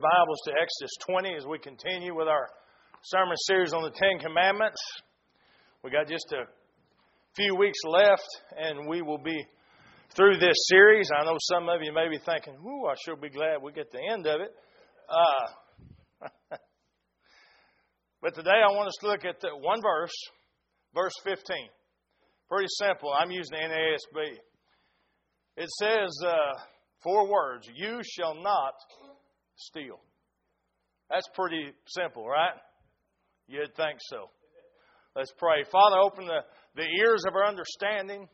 Bibles to Exodus 20 as we continue with our sermon series on the Ten Commandments. We got just a few weeks left, and we will be through this series. I know some of you may be thinking, "Ooh, I sure be glad we get the end of it." Uh, but today I want us to look at one verse, verse 15. Pretty simple. I'm using the NASB. It says uh, four words: "You shall not." Steal. That's pretty simple, right? You'd think so. Let's pray. Father, open the, the ears of our understanding,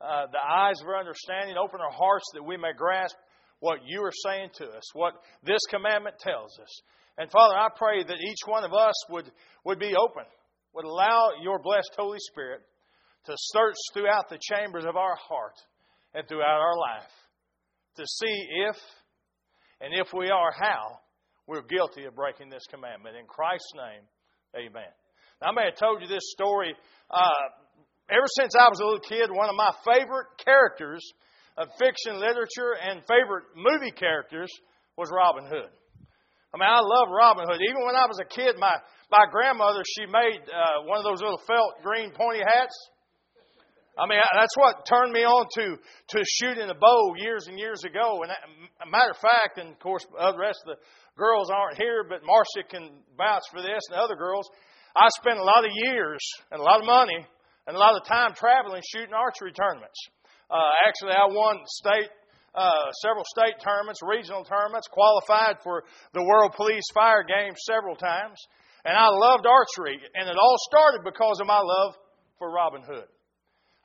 uh, the eyes of our understanding, open our hearts that we may grasp what you are saying to us, what this commandment tells us. And Father, I pray that each one of us would, would be open, would allow your blessed Holy Spirit to search throughout the chambers of our heart and throughout our life to see if and if we are, how? We're guilty of breaking this commandment. In Christ's name, amen. Now, I may have told you this story. Uh, ever since I was a little kid, one of my favorite characters of fiction literature and favorite movie characters was Robin Hood. I mean, I love Robin Hood. Even when I was a kid, my, my grandmother, she made uh, one of those little felt green pointy hats. I mean, that's what turned me on to to shooting a bow years and years ago. And a matter of fact, and of course, the rest of the girls aren't here, but Marcia can vouch for this, and other girls. I spent a lot of years and a lot of money and a lot of time traveling shooting archery tournaments. Uh, actually, I won state uh, several state tournaments, regional tournaments, qualified for the World Police Fire Games several times, and I loved archery. And it all started because of my love for Robin Hood.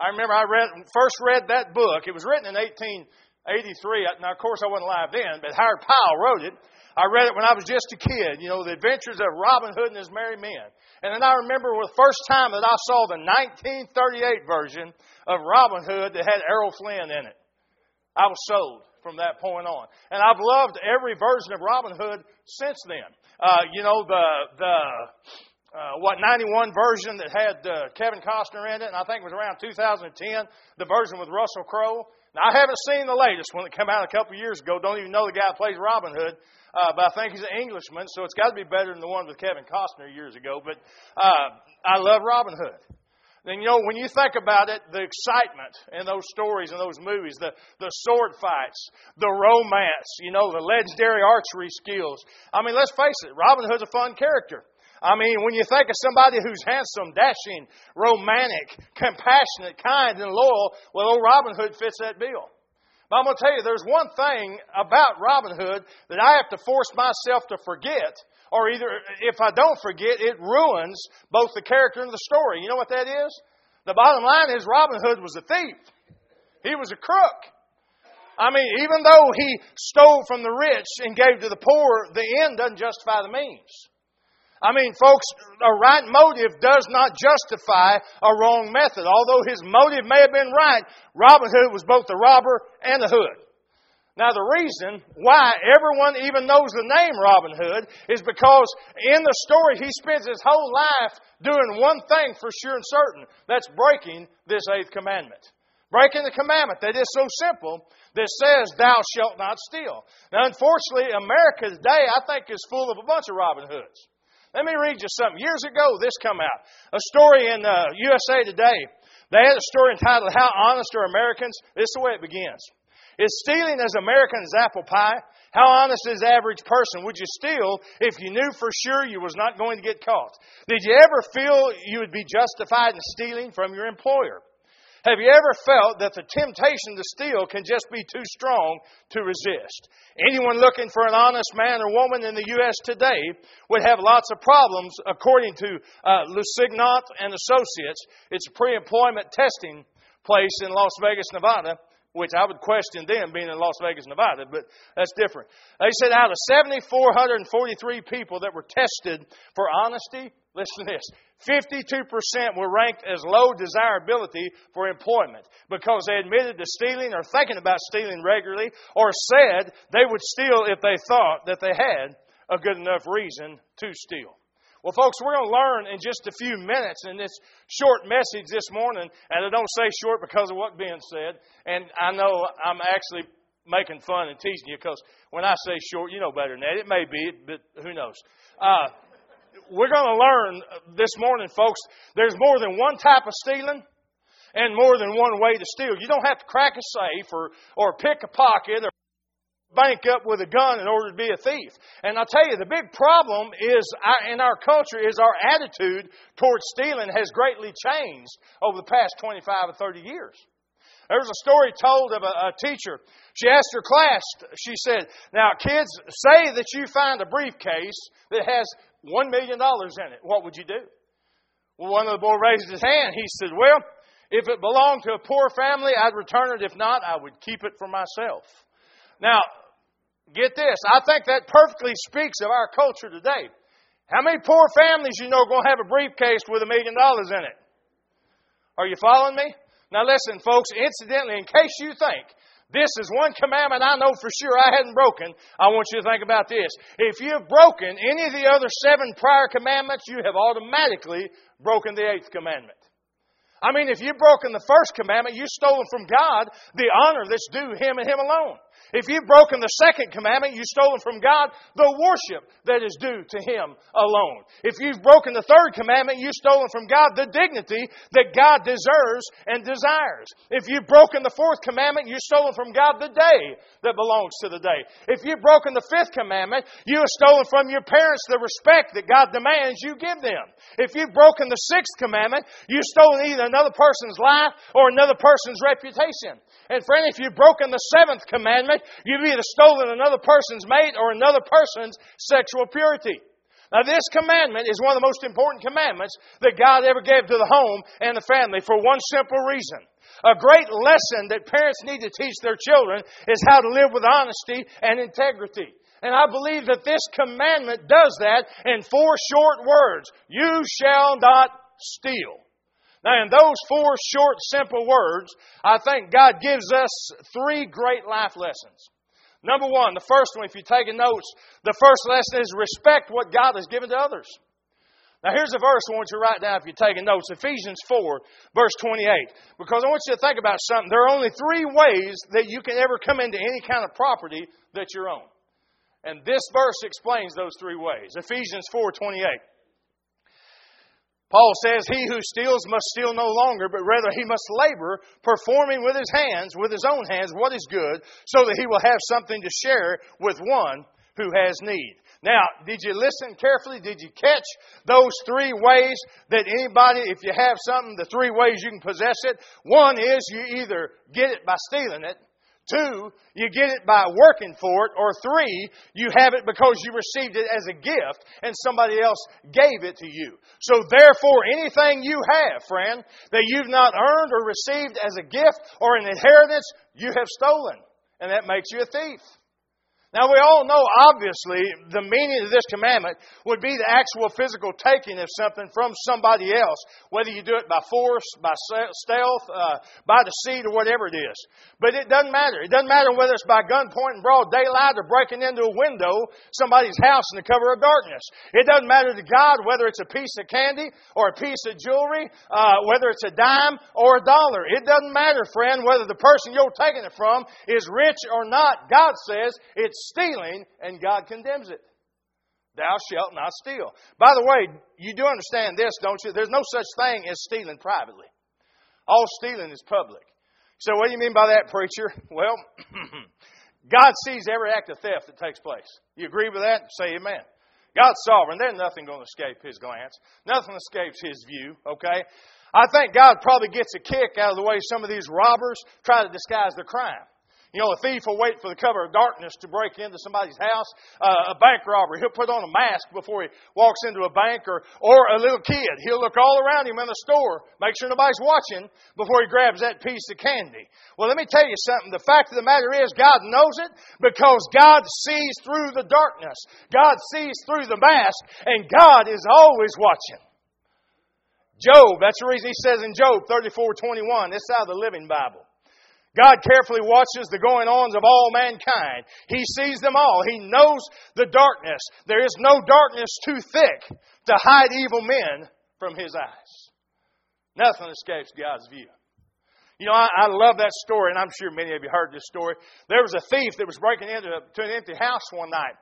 I remember I read first read that book. It was written in 1883. Now, of course, I wasn't alive then, but Howard Pyle wrote it. I read it when I was just a kid. You know, the adventures of Robin Hood and his merry men. And then I remember the first time that I saw the 1938 version of Robin Hood that had Errol Flynn in it. I was sold from that point on. And I've loved every version of Robin Hood since then. Uh, you know, the, the, uh, what 91 version that had uh, Kevin Costner in it, and I think it was around 2010, the version with Russell Crowe. Now I haven't seen the latest one that came out a couple years ago. Don't even know the guy that plays Robin Hood, uh, but I think he's an Englishman, so it's got to be better than the one with Kevin Costner years ago. But uh, I love Robin Hood. Then you know when you think about it, the excitement in those stories and those movies, the the sword fights, the romance, you know, the legendary archery skills. I mean, let's face it, Robin Hood's a fun character. I mean, when you think of somebody who's handsome, dashing, romantic, compassionate, kind, and loyal, well, old Robin Hood fits that bill. But I'm going to tell you, there's one thing about Robin Hood that I have to force myself to forget, or either if I don't forget, it ruins both the character and the story. You know what that is? The bottom line is Robin Hood was a thief. He was a crook. I mean, even though he stole from the rich and gave to the poor, the end doesn't justify the means. I mean, folks, a right motive does not justify a wrong method. Although his motive may have been right, Robin Hood was both the robber and the hood. Now, the reason why everyone even knows the name Robin Hood is because in the story he spends his whole life doing one thing for sure and certain that's breaking this eighth commandment. Breaking the commandment that is so simple that says, Thou shalt not steal. Now, unfortunately, America today, I think, is full of a bunch of Robin Hoods. Let me read you something. Years ago, this come out. A story in uh, USA Today. They had a story entitled "How Honest Are Americans?" This is the way it begins. Is stealing as American as apple pie? How honest is the average person? Would you steal if you knew for sure you was not going to get caught? Did you ever feel you would be justified in stealing from your employer? Have you ever felt that the temptation to steal can just be too strong to resist? Anyone looking for an honest man or woman in the U.S. today would have lots of problems, according to uh, Lusignant and Associates. It's a pre-employment testing place in Las Vegas, Nevada which I would question them being in Las Vegas, Nevada, but that's different. They said out of 7,443 people that were tested for honesty, listen to this, 52% were ranked as low desirability for employment because they admitted to stealing or thinking about stealing regularly or said they would steal if they thought that they had a good enough reason to steal. Well, folks, we're going to learn in just a few minutes in this short message this morning, and I don't say short because of what Ben said, and I know I'm actually making fun and teasing you because when I say short, you know better than that. It may be, but who knows? Uh, we're going to learn this morning, folks. There's more than one type of stealing and more than one way to steal. You don't have to crack a safe or, or pick a pocket or bank up with a gun in order to be a thief. And I'll tell you, the big problem is in our culture is our attitude towards stealing has greatly changed over the past 25 or 30 years. There was a story told of a, a teacher. She asked her class, she said, Now, kids, say that you find a briefcase that has $1 million in it. What would you do? Well, one of the boys raised his hand. He said, Well, if it belonged to a poor family, I'd return it. If not, I would keep it for myself. Now, get this. I think that perfectly speaks of our culture today. How many poor families you know are going to have a briefcase with a million dollars in it? Are you following me? Now listen, folks, incidentally, in case you think this is one commandment I know for sure I hadn't broken. I want you to think about this. If you've broken any of the other seven prior commandments, you have automatically broken the eighth commandment. I mean, if you've broken the first commandment, you've stolen from God the honor that's due Him and Him alone. If you've broken the second commandment, you've stolen from God the worship that is due to Him alone. If you've broken the third commandment, you've stolen from God the dignity that God deserves and desires. If you've broken the fourth commandment, you've stolen from God the day that belongs to the day. If you've broken the fifth commandment, you have stolen from your parents the respect that God demands you give them. If you've broken the sixth commandment, you've stolen either another person's life or another person's reputation. And friend, if you've broken the seventh commandment, You've either stolen another person's mate or another person's sexual purity. Now, this commandment is one of the most important commandments that God ever gave to the home and the family for one simple reason. A great lesson that parents need to teach their children is how to live with honesty and integrity. And I believe that this commandment does that in four short words. You shall not steal. Now, in those four short, simple words, I think God gives us three great life lessons. Number one, the first one, if you're taking notes, the first lesson is respect what God has given to others. Now, here's a verse I want you to write down if you're taking notes Ephesians 4, verse 28. Because I want you to think about something. There are only three ways that you can ever come into any kind of property that you own. And this verse explains those three ways. Ephesians 4, 28. Paul says, He who steals must steal no longer, but rather he must labor, performing with his hands, with his own hands, what is good, so that he will have something to share with one who has need. Now, did you listen carefully? Did you catch those three ways that anybody, if you have something, the three ways you can possess it? One is you either get it by stealing it. Two, you get it by working for it. Or three, you have it because you received it as a gift and somebody else gave it to you. So therefore, anything you have, friend, that you've not earned or received as a gift or an inheritance, you have stolen. And that makes you a thief. Now, we all know, obviously, the meaning of this commandment would be the actual physical taking of something from somebody else, whether you do it by force, by stealth, uh, by deceit, or whatever it is. But it doesn't matter. It doesn't matter whether it's by gunpoint in broad daylight or breaking into a window, somebody's house in the cover of darkness. It doesn't matter to God whether it's a piece of candy or a piece of jewelry, uh, whether it's a dime or a dollar. It doesn't matter, friend, whether the person you're taking it from is rich or not. God says it's stealing, and God condemns it. Thou shalt not steal. By the way, you do understand this, don't you? There's no such thing as stealing privately. All stealing is public. So, what do you mean by that, preacher? Well, God sees every act of theft that takes place. You agree with that? Say amen. God's sovereign. There's nothing going to escape His glance. Nothing escapes His view, okay? I think God probably gets a kick out of the way some of these robbers try to disguise their crime. You know, a thief will wait for the cover of darkness to break into somebody's house. Uh, a bank robber, he'll put on a mask before he walks into a bank, or, or a little kid, he'll look all around him in the store, make sure nobody's watching before he grabs that piece of candy. Well, let me tell you something. The fact of the matter is, God knows it because God sees through the darkness. God sees through the mask, and God is always watching. Job, that's the reason he says in Job 34 21, this is out of the Living Bible. God carefully watches the going ons of all mankind. He sees them all. He knows the darkness. There is no darkness too thick to hide evil men from His eyes. Nothing escapes God's view. You know, I, I love that story, and I'm sure many of you heard this story. There was a thief that was breaking into to an empty house one night,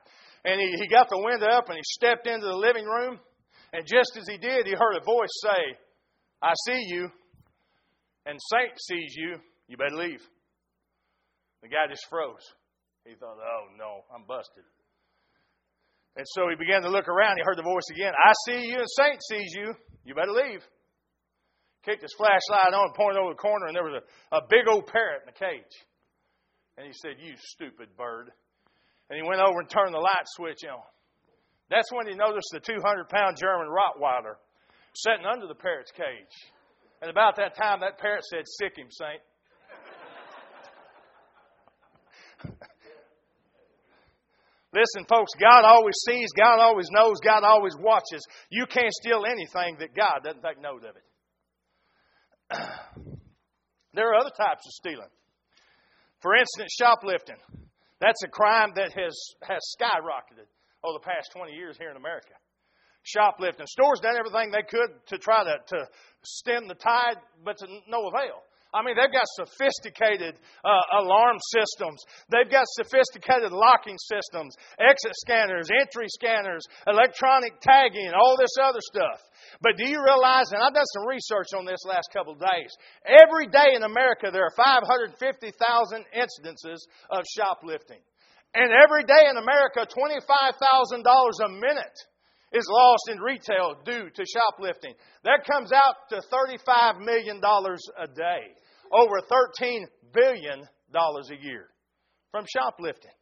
and he, he got the window up and he stepped into the living room, and just as he did, he heard a voice say, I see you, and Saint sees you, you better leave. The guy just froze. He thought, oh no, I'm busted. And so he began to look around. He heard the voice again. I see you, and Saint sees you. You better leave. Kicked his flashlight on, pointed over the corner, and there was a, a big old parrot in the cage. And he said, You stupid bird. And he went over and turned the light switch on. That's when he noticed the 200 pound German Rottweiler sitting under the parrot's cage. And about that time, that parrot said, Sick him, Saint. Listen, folks, God always sees, God always knows, God always watches. You can't steal anything that God doesn't take note of it. there are other types of stealing. For instance, shoplifting. That's a crime that has, has skyrocketed over the past 20 years here in America. Shoplifting. Stores done everything they could to try to, to stem the tide, but to no avail. I mean, they've got sophisticated uh, alarm systems. They've got sophisticated locking systems, exit scanners, entry scanners, electronic tagging, all this other stuff. But do you realize, and I've done some research on this last couple of days, every day in America there are 550,000 incidences of shoplifting. And every day in America, $25,000 a minute is lost in retail due to shoplifting. That comes out to $35 million a day over $13 billion a year from shoplifting.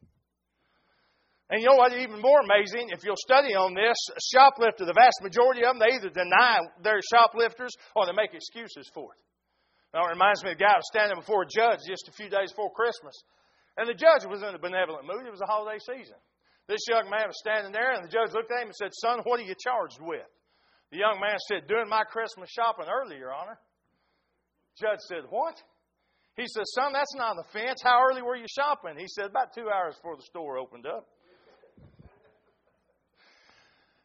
And you know what? Even more amazing, if you'll study on this, shoplifters, the vast majority of them, they either deny they're shoplifters or they make excuses for it. Now, it reminds me of a guy standing before a judge just a few days before Christmas. And the judge was in a benevolent mood. It was a holiday season. This young man was standing there, and the judge looked at him and said, Son, what are you charged with? The young man said, Doing my Christmas shopping early, Your Honor. Judge said, What? He said, Son, that's not an offense. How early were you shopping? He said, About two hours before the store opened up.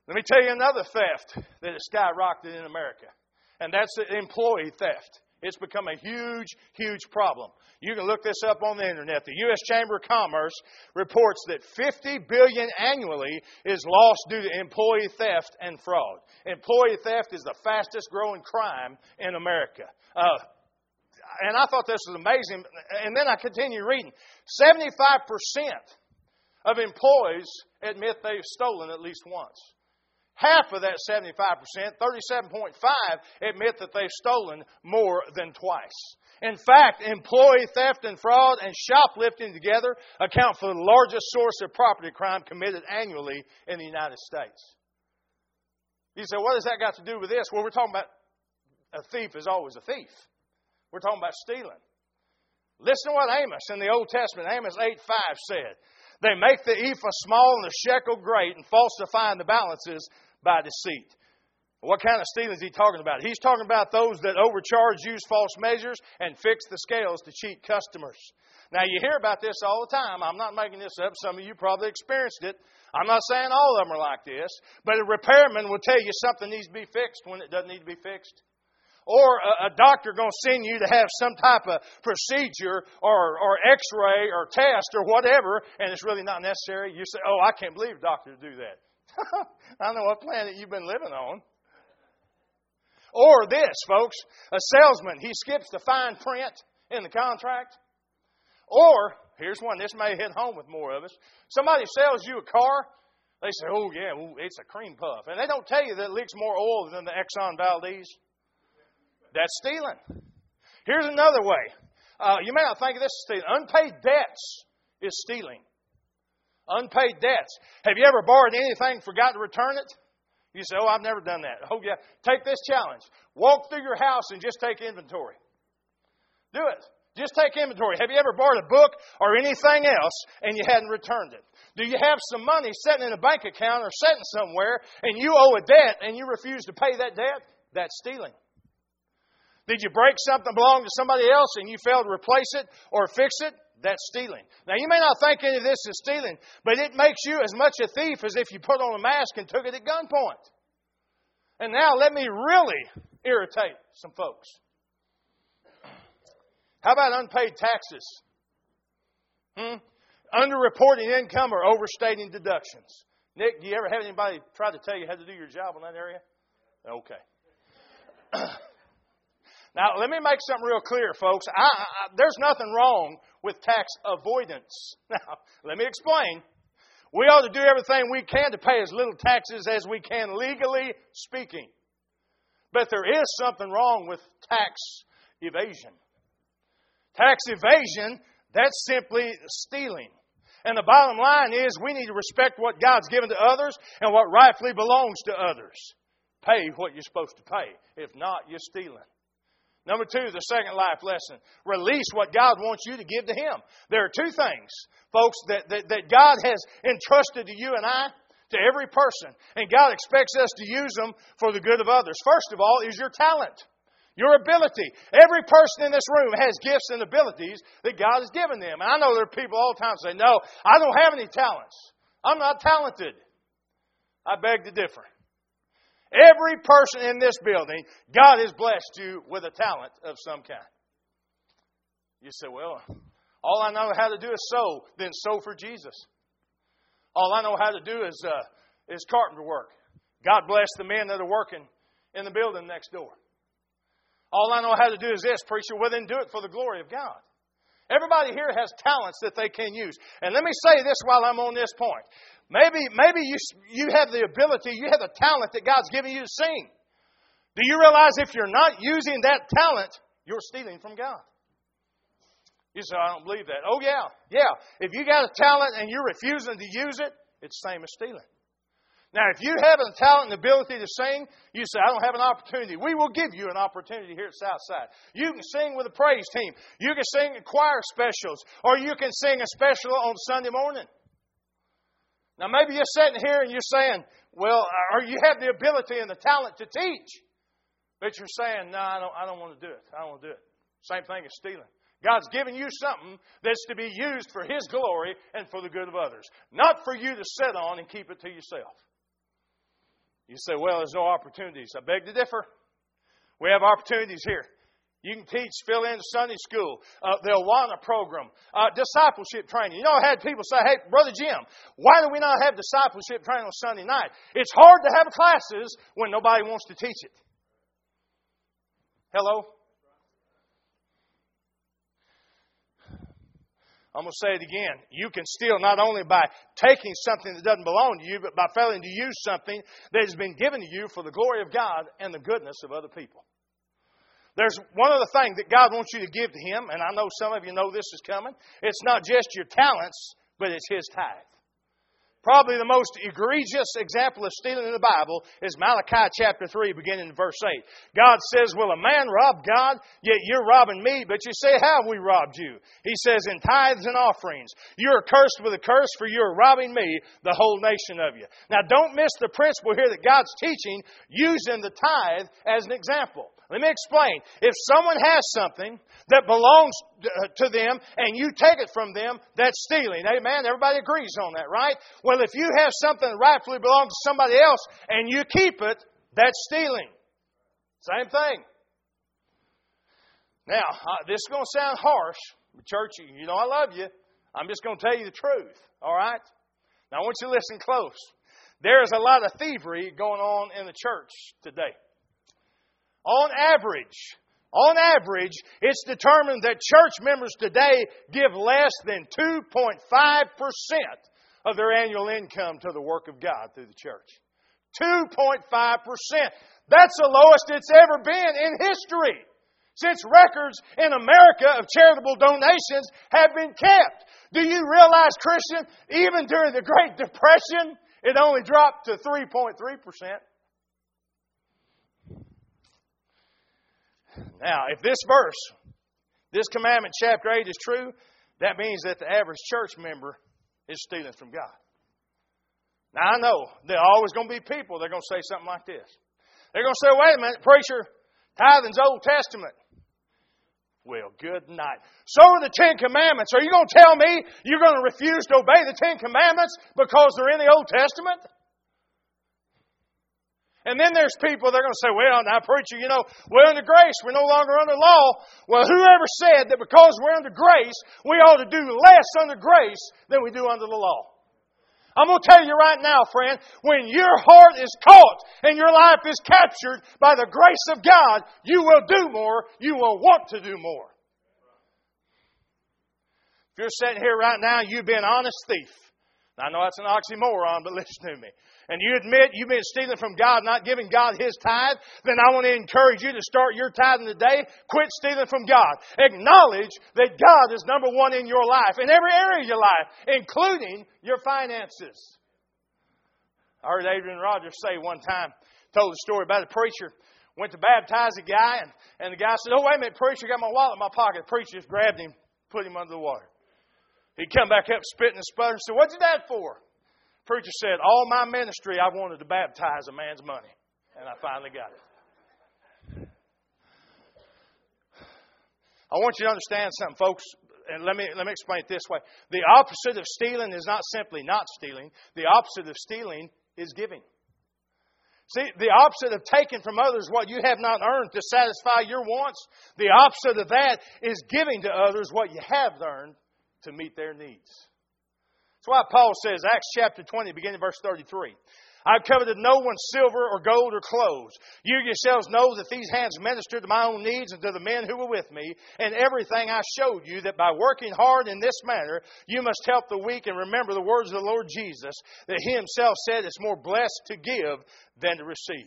Let me tell you another theft that has skyrocketed in America, and that's the employee theft. It's become a huge, huge problem. You can look this up on the internet. The U.S. Chamber of Commerce reports that 50 billion annually is lost due to employee theft and fraud. Employee theft is the fastest growing crime in America. Uh, and I thought this was amazing. And then I continue reading. 75% of employees admit they've stolen at least once. Half of that 75%, 37.5, admit that they've stolen more than twice. In fact, employee theft and fraud and shoplifting together account for the largest source of property crime committed annually in the United States. You say, what has that got to do with this? Well, we're talking about a thief is always a thief. We're talking about stealing. Listen to what Amos in the Old Testament, Amos 8 5 said. They make the ephah small and the shekel great and falsifying the balances by deceit. What kind of stealing is he talking about? He's talking about those that overcharge, use false measures, and fix the scales to cheat customers. Now, you hear about this all the time. I'm not making this up. Some of you probably experienced it. I'm not saying all of them are like this, but a repairman will tell you something needs to be fixed when it doesn't need to be fixed or a, a doctor going to send you to have some type of procedure or, or x-ray or test or whatever, and it's really not necessary, you say, oh, I can't believe doctors do that. I know what planet you've been living on. Or this, folks, a salesman, he skips the fine print in the contract. Or, here's one, this may hit home with more of us. Somebody sells you a car, they say, oh, yeah, ooh, it's a cream puff. And they don't tell you that it leaks more oil than the Exxon Valdez. That's stealing. Here's another way. Uh, you may not think of this as stealing. Unpaid debts is stealing. Unpaid debts. Have you ever borrowed anything, forgot to return it? You say, Oh, I've never done that. Oh, yeah. Take this challenge. Walk through your house and just take inventory. Do it. Just take inventory. Have you ever borrowed a book or anything else and you hadn't returned it? Do you have some money sitting in a bank account or sitting somewhere and you owe a debt and you refuse to pay that debt? That's stealing. Did you break something belonging to somebody else and you failed to replace it or fix it? That's stealing. Now, you may not think any of this is stealing, but it makes you as much a thief as if you put on a mask and took it at gunpoint. And now, let me really irritate some folks. How about unpaid taxes? Hmm? Underreporting income or overstating deductions. Nick, do you ever have anybody try to tell you how to do your job in that area? Okay. now, let me make something real clear, folks. I, I, there's nothing wrong with tax avoidance. Now, let me explain. We ought to do everything we can to pay as little taxes as we can, legally speaking. But there is something wrong with tax evasion. Tax evasion, that's simply stealing. And the bottom line is we need to respect what God's given to others and what rightfully belongs to others. Pay what you're supposed to pay. If not, you're stealing. Number two, the second life lesson. Release what God wants you to give to Him. There are two things, folks, that, that, that God has entrusted to you and I, to every person. And God expects us to use them for the good of others. First of all, is your talent. Your ability. Every person in this room has gifts and abilities that God has given them. And I know there are people all the time say, No, I don't have any talents. I'm not talented. I beg to differ. Every person in this building, God has blessed you with a talent of some kind. You say, Well, all I know how to do is sew, then sew for Jesus. All I know how to do is, uh, is carpenter work. God bless the men that are working in the building next door. All I know how to do is this, preacher. Well, then do it for the glory of God. Everybody here has talents that they can use. And let me say this while I'm on this point. Maybe, maybe you, you have the ability, you have the talent that God's given you to sing. Do you realize if you're not using that talent, you're stealing from God? You say, I don't believe that. Oh, yeah, yeah. If you got a talent and you're refusing to use it, it's the same as stealing. Now, if you have a talent and ability to sing, you say, I don't have an opportunity. We will give you an opportunity here at Southside. You can sing with a praise team. You can sing in choir specials, or you can sing a special on Sunday morning. Now, maybe you're sitting here and you're saying, well, or you have the ability and the talent to teach, but you're saying, no, I don't, I don't want to do it. I don't want to do it. Same thing as stealing. God's given you something that's to be used for His glory and for the good of others, not for you to sit on and keep it to yourself. You say, well, there's no opportunities. I beg to differ. We have opportunities here. You can teach, fill in Sunday school, uh, the Awana program, uh, discipleship training. You know, I had people say, hey, Brother Jim, why do we not have discipleship training on Sunday night? It's hard to have classes when nobody wants to teach it. Hello? I'm going to say it again. You can steal not only by taking something that doesn't belong to you, but by failing to use something that has been given to you for the glory of God and the goodness of other people. There's one other thing that God wants you to give to Him, and I know some of you know this is coming. It's not just your talents, but it's His tithe. Probably the most egregious example of stealing in the Bible is Malachi chapter 3, beginning in verse 8. God says, Will a man rob God? Yet you're robbing me. But you say, How have we robbed you? He says, In tithes and offerings. You're cursed with a curse, for you're robbing me, the whole nation of you. Now, don't miss the principle here that God's teaching using the tithe as an example. Let me explain. If someone has something that belongs uh, to them and you take it from them, that's stealing. Amen? Everybody agrees on that, right? Well, if you have something that rightfully belongs to somebody else and you keep it, that's stealing. Same thing. Now, uh, this is going to sound harsh, church, you know I love you. I'm just going to tell you the truth, all right? Now, I want you to listen close. There is a lot of thievery going on in the church today. On average, on average, it's determined that church members today give less than 2.5% of their annual income to the work of God through the church. 2.5%. That's the lowest it's ever been in history since records in America of charitable donations have been kept. Do you realize, Christian, even during the Great Depression, it only dropped to 3.3%? Now, if this verse, this commandment, chapter 8, is true, that means that the average church member is stealing from God. Now, I know there are always going to be people that are going to say something like this. They're going to say, wait a minute, preacher, tithing's Old Testament. Well, good night. So are the Ten Commandments. Are you going to tell me you're going to refuse to obey the Ten Commandments because they're in the Old Testament? And then there's people that are going to say, well, now, preacher, you know, we're under grace. We're no longer under law. Well, whoever said that because we're under grace, we ought to do less under grace than we do under the law? I'm going to tell you right now, friend, when your heart is caught and your life is captured by the grace of God, you will do more. You will want to do more. If you're sitting here right now, you've been an honest thief. I know that's an oxymoron, but listen to me. And you admit you've been stealing from God, not giving God His tithe, then I want to encourage you to start your tithing today. Quit stealing from God. Acknowledge that God is number one in your life, in every area of your life, including your finances. I heard Adrian Rogers say one time, told a story about a preacher went to baptize a guy, and, and the guy said, Oh, wait a minute, preacher, got my wallet in my pocket. The preacher just grabbed him, put him under the water. He'd come back up spitting and sputtering. Said, What'd you that for? Preacher said, All my ministry, I wanted to baptize a man's money. And I finally got it. I want you to understand something, folks. And let me, let me explain it this way. The opposite of stealing is not simply not stealing. The opposite of stealing is giving. See, the opposite of taking from others what you have not earned to satisfy your wants, the opposite of that is giving to others what you have earned to meet their needs. That's why Paul says, Acts chapter 20, beginning verse 33. I've coveted no one's silver or gold or clothes. You yourselves know that these hands ministered to my own needs and to the men who were with me, and everything I showed you, that by working hard in this manner, you must help the weak and remember the words of the Lord Jesus, that He Himself said it's more blessed to give than to receive.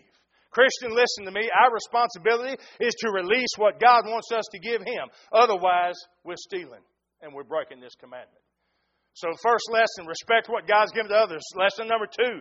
Christian, listen to me. Our responsibility is to release what God wants us to give Him. Otherwise, we're stealing and we're breaking this commandment. So, first lesson, respect what God's given to others. Lesson number two,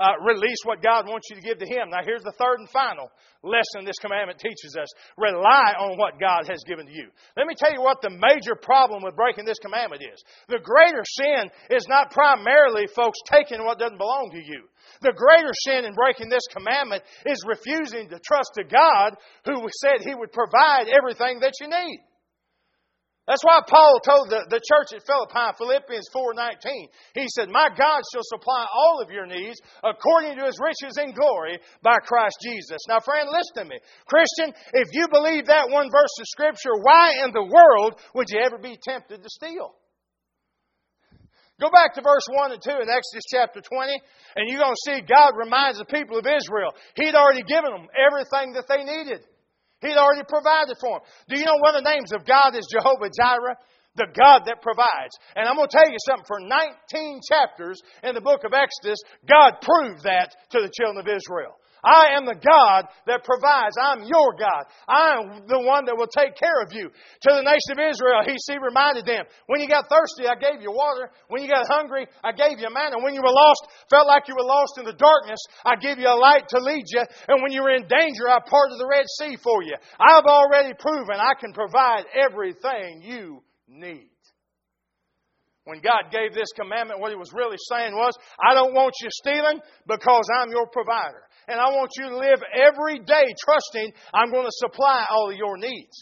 uh, release what God wants you to give to Him. Now, here's the third and final lesson this commandment teaches us rely on what God has given to you. Let me tell you what the major problem with breaking this commandment is. The greater sin is not primarily, folks, taking what doesn't belong to you. The greater sin in breaking this commandment is refusing to trust to God who said He would provide everything that you need. That's why Paul told the, the church at Philippi, Philippians 4.19, he said, My God shall supply all of your needs according to his riches in glory by Christ Jesus. Now, friend, listen to me. Christian, if you believe that one verse of Scripture, why in the world would you ever be tempted to steal? Go back to verse 1 and 2 in Exodus chapter 20, and you're going to see God reminds the people of Israel He'd already given them everything that they needed. He'd already provided for them. Do you know one of the names of God is Jehovah Jireh? The God that provides. And I'm going to tell you something. For 19 chapters in the book of Exodus, God proved that to the children of Israel. I am the God that provides. I'm your God. I'm the one that will take care of you. To the nation of Israel, he, he reminded them, when you got thirsty, I gave you water. When you got hungry, I gave you manna. When you were lost, felt like you were lost in the darkness, I gave you a light to lead you. And when you were in danger, I parted the Red Sea for you. I've already proven I can provide everything you need. When God gave this commandment, what He was really saying was, I don't want you stealing because I'm your provider. And I want you to live every day trusting I'm going to supply all of your needs.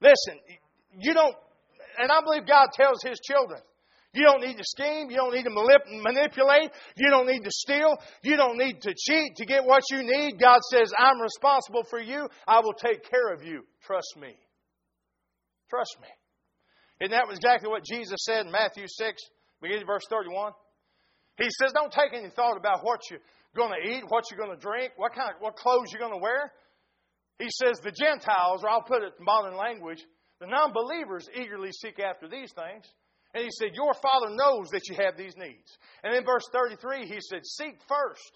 Listen, you don't, and I believe God tells His children, you don't need to scheme. You don't need to manipulate. You don't need to steal. You don't need to cheat to get what you need. God says, I'm responsible for you. I will take care of you. Trust me. Trust me. And that was exactly what Jesus said in Matthew 6, beginning verse 31. He says, Don't take any thought about what you're going to eat, what you're going to drink, what kind of what clothes you're going to wear. He says, The Gentiles, or I'll put it in modern language, the non believers eagerly seek after these things. And he said, Your Father knows that you have these needs. And in verse 33, he said, Seek first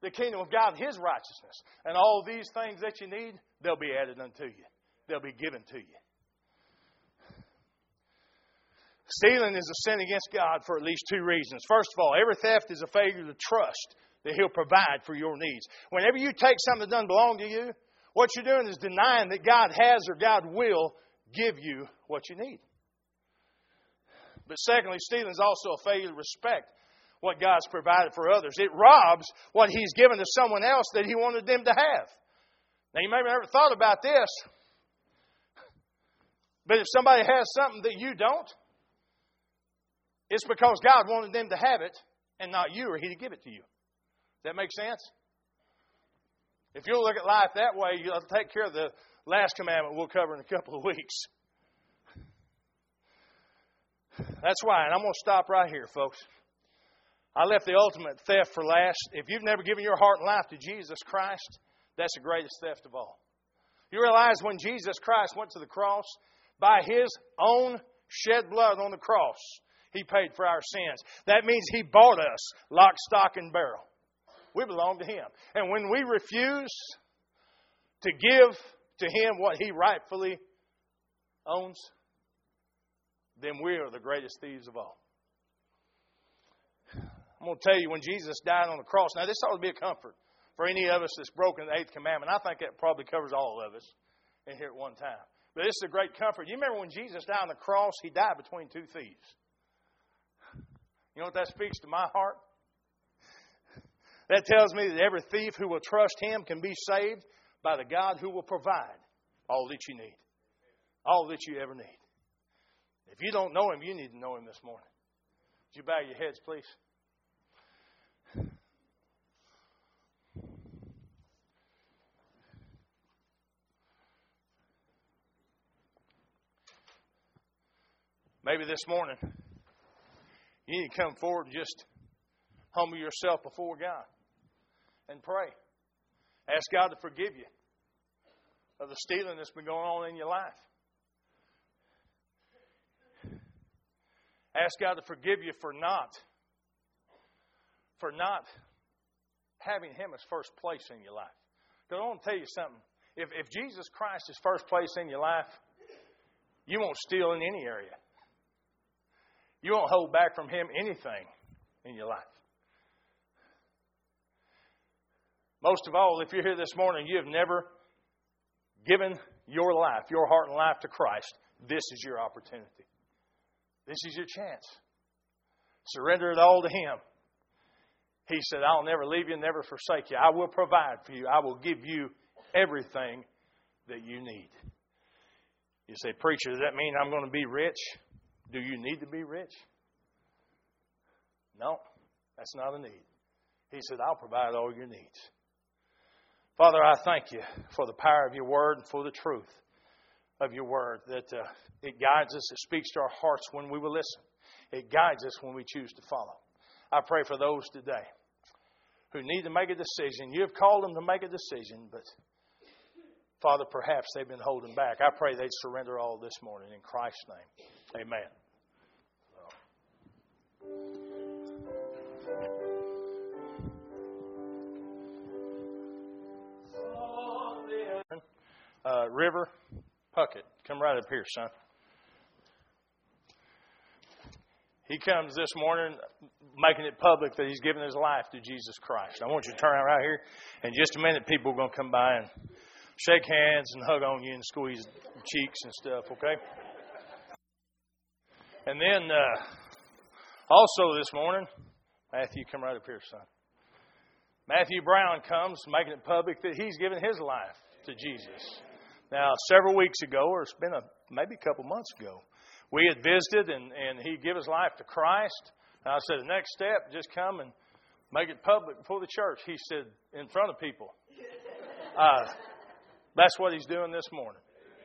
the kingdom of God, His righteousness. And all these things that you need, they'll be added unto you, they'll be given to you. Stealing is a sin against God for at least two reasons. First of all, every theft is a failure to trust that He'll provide for your needs. Whenever you take something that doesn't belong to you, what you're doing is denying that God has or God will give you what you need. But secondly, stealing is also a failure to respect what God's provided for others. It robs what He's given to someone else that He wanted them to have. Now, you may have never thought about this, but if somebody has something that you don't, it's because God wanted them to have it and not you, or He'd give it to you. Does that make sense? If you'll look at life that way, you'll take care of the last commandment we'll cover in a couple of weeks. That's why, and I'm going to stop right here, folks. I left the ultimate theft for last. If you've never given your heart and life to Jesus Christ, that's the greatest theft of all. You realize when Jesus Christ went to the cross, by his own shed blood on the cross, he paid for our sins. That means he bought us lock, stock, and barrel. We belong to him. And when we refuse to give to him what he rightfully owns, then we are the greatest thieves of all. I'm going to tell you, when Jesus died on the cross, now this ought to be a comfort for any of us that's broken the eighth commandment. I think that probably covers all of us in here at one time. But this is a great comfort. You remember when Jesus died on the cross, he died between two thieves. You know what that speaks to my heart? That tells me that every thief who will trust him can be saved by the God who will provide all that you need, all that you ever need. If you don't know him, you need to know him this morning. Would you bow your heads, please? Maybe this morning you need to come forward and just humble yourself before God and pray. Ask God to forgive you of the stealing that's been going on in your life. Ask God to forgive you for not for not having Him as first place in your life. Because I want to tell you something. If, if Jesus Christ is first place in your life, you won't steal in any area. You won't hold back from Him anything in your life. Most of all, if you're here this morning, you have never given your life, your heart and life to Christ, this is your opportunity. This is your chance. Surrender it all to Him. He said, I'll never leave you, never forsake you. I will provide for you. I will give you everything that you need. You say, Preacher, does that mean I'm going to be rich? Do you need to be rich? No, that's not a need. He said, I'll provide all your needs. Father, I thank you for the power of your word and for the truth of your word, that uh, it guides us, it speaks to our hearts when we will listen, it guides us when we choose to follow. I pray for those today who need to make a decision. You have called them to make a decision, but Father, perhaps they've been holding back. I pray they'd surrender all this morning in Christ's name. Amen. Uh, River Puckett, come right up here, son. He comes this morning making it public that he's given his life to Jesus Christ. I want you to turn around right here. In just a minute, people are going to come by and shake hands and hug on you and squeeze cheeks and stuff, okay? And then uh, also this morning, Matthew, come right up here, son. Matthew Brown comes making it public that he's given his life to Jesus. Now, several weeks ago, or it's been a, maybe a couple months ago, we had visited and, and he gave his life to Christ. And I said, the next step, just come and make it public before the church. He said, in front of people. Uh, that's what he's doing this morning.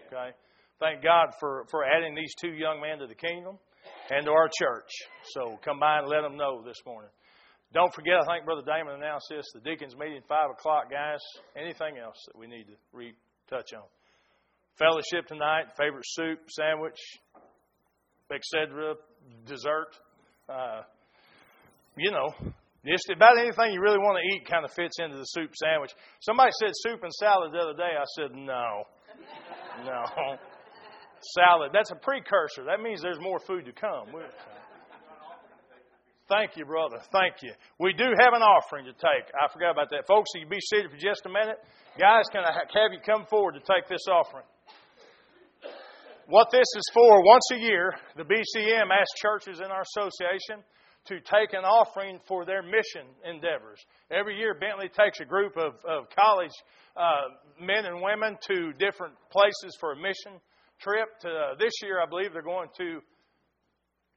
Okay. Thank God for, for adding these two young men to the kingdom and to our church. So come by and let them know this morning. Don't forget, I think Brother Damon announced this, the deacons meeting, 5 o'clock, guys. Anything else that we need to retouch on? Fellowship tonight, favorite soup, sandwich, etc., dessert. Uh, you know, just about anything you really want to eat kind of fits into the soup sandwich. Somebody said soup and salad the other day. I said, no. No. Salad. That's a precursor. That means there's more food to come. Thank you, brother. Thank you. We do have an offering to take. I forgot about that. Folks, you be seated for just a minute. Guys, can I have you come forward to take this offering? What this is for, once a year, the BCM asks churches in our association to take an offering for their mission endeavors. Every year, Bentley takes a group of, of college uh, men and women to different places for a mission trip. To, uh, this year, I believe they're going to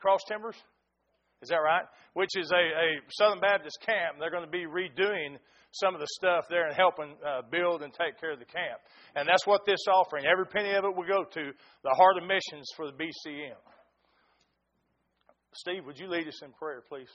Cross Timbers. Is that right? Which is a, a Southern Baptist camp. They're going to be redoing some of the stuff there and helping uh, build and take care of the camp. And that's what this offering, every penny of it will go to the Heart of Missions for the BCM. Steve, would you lead us in prayer, please?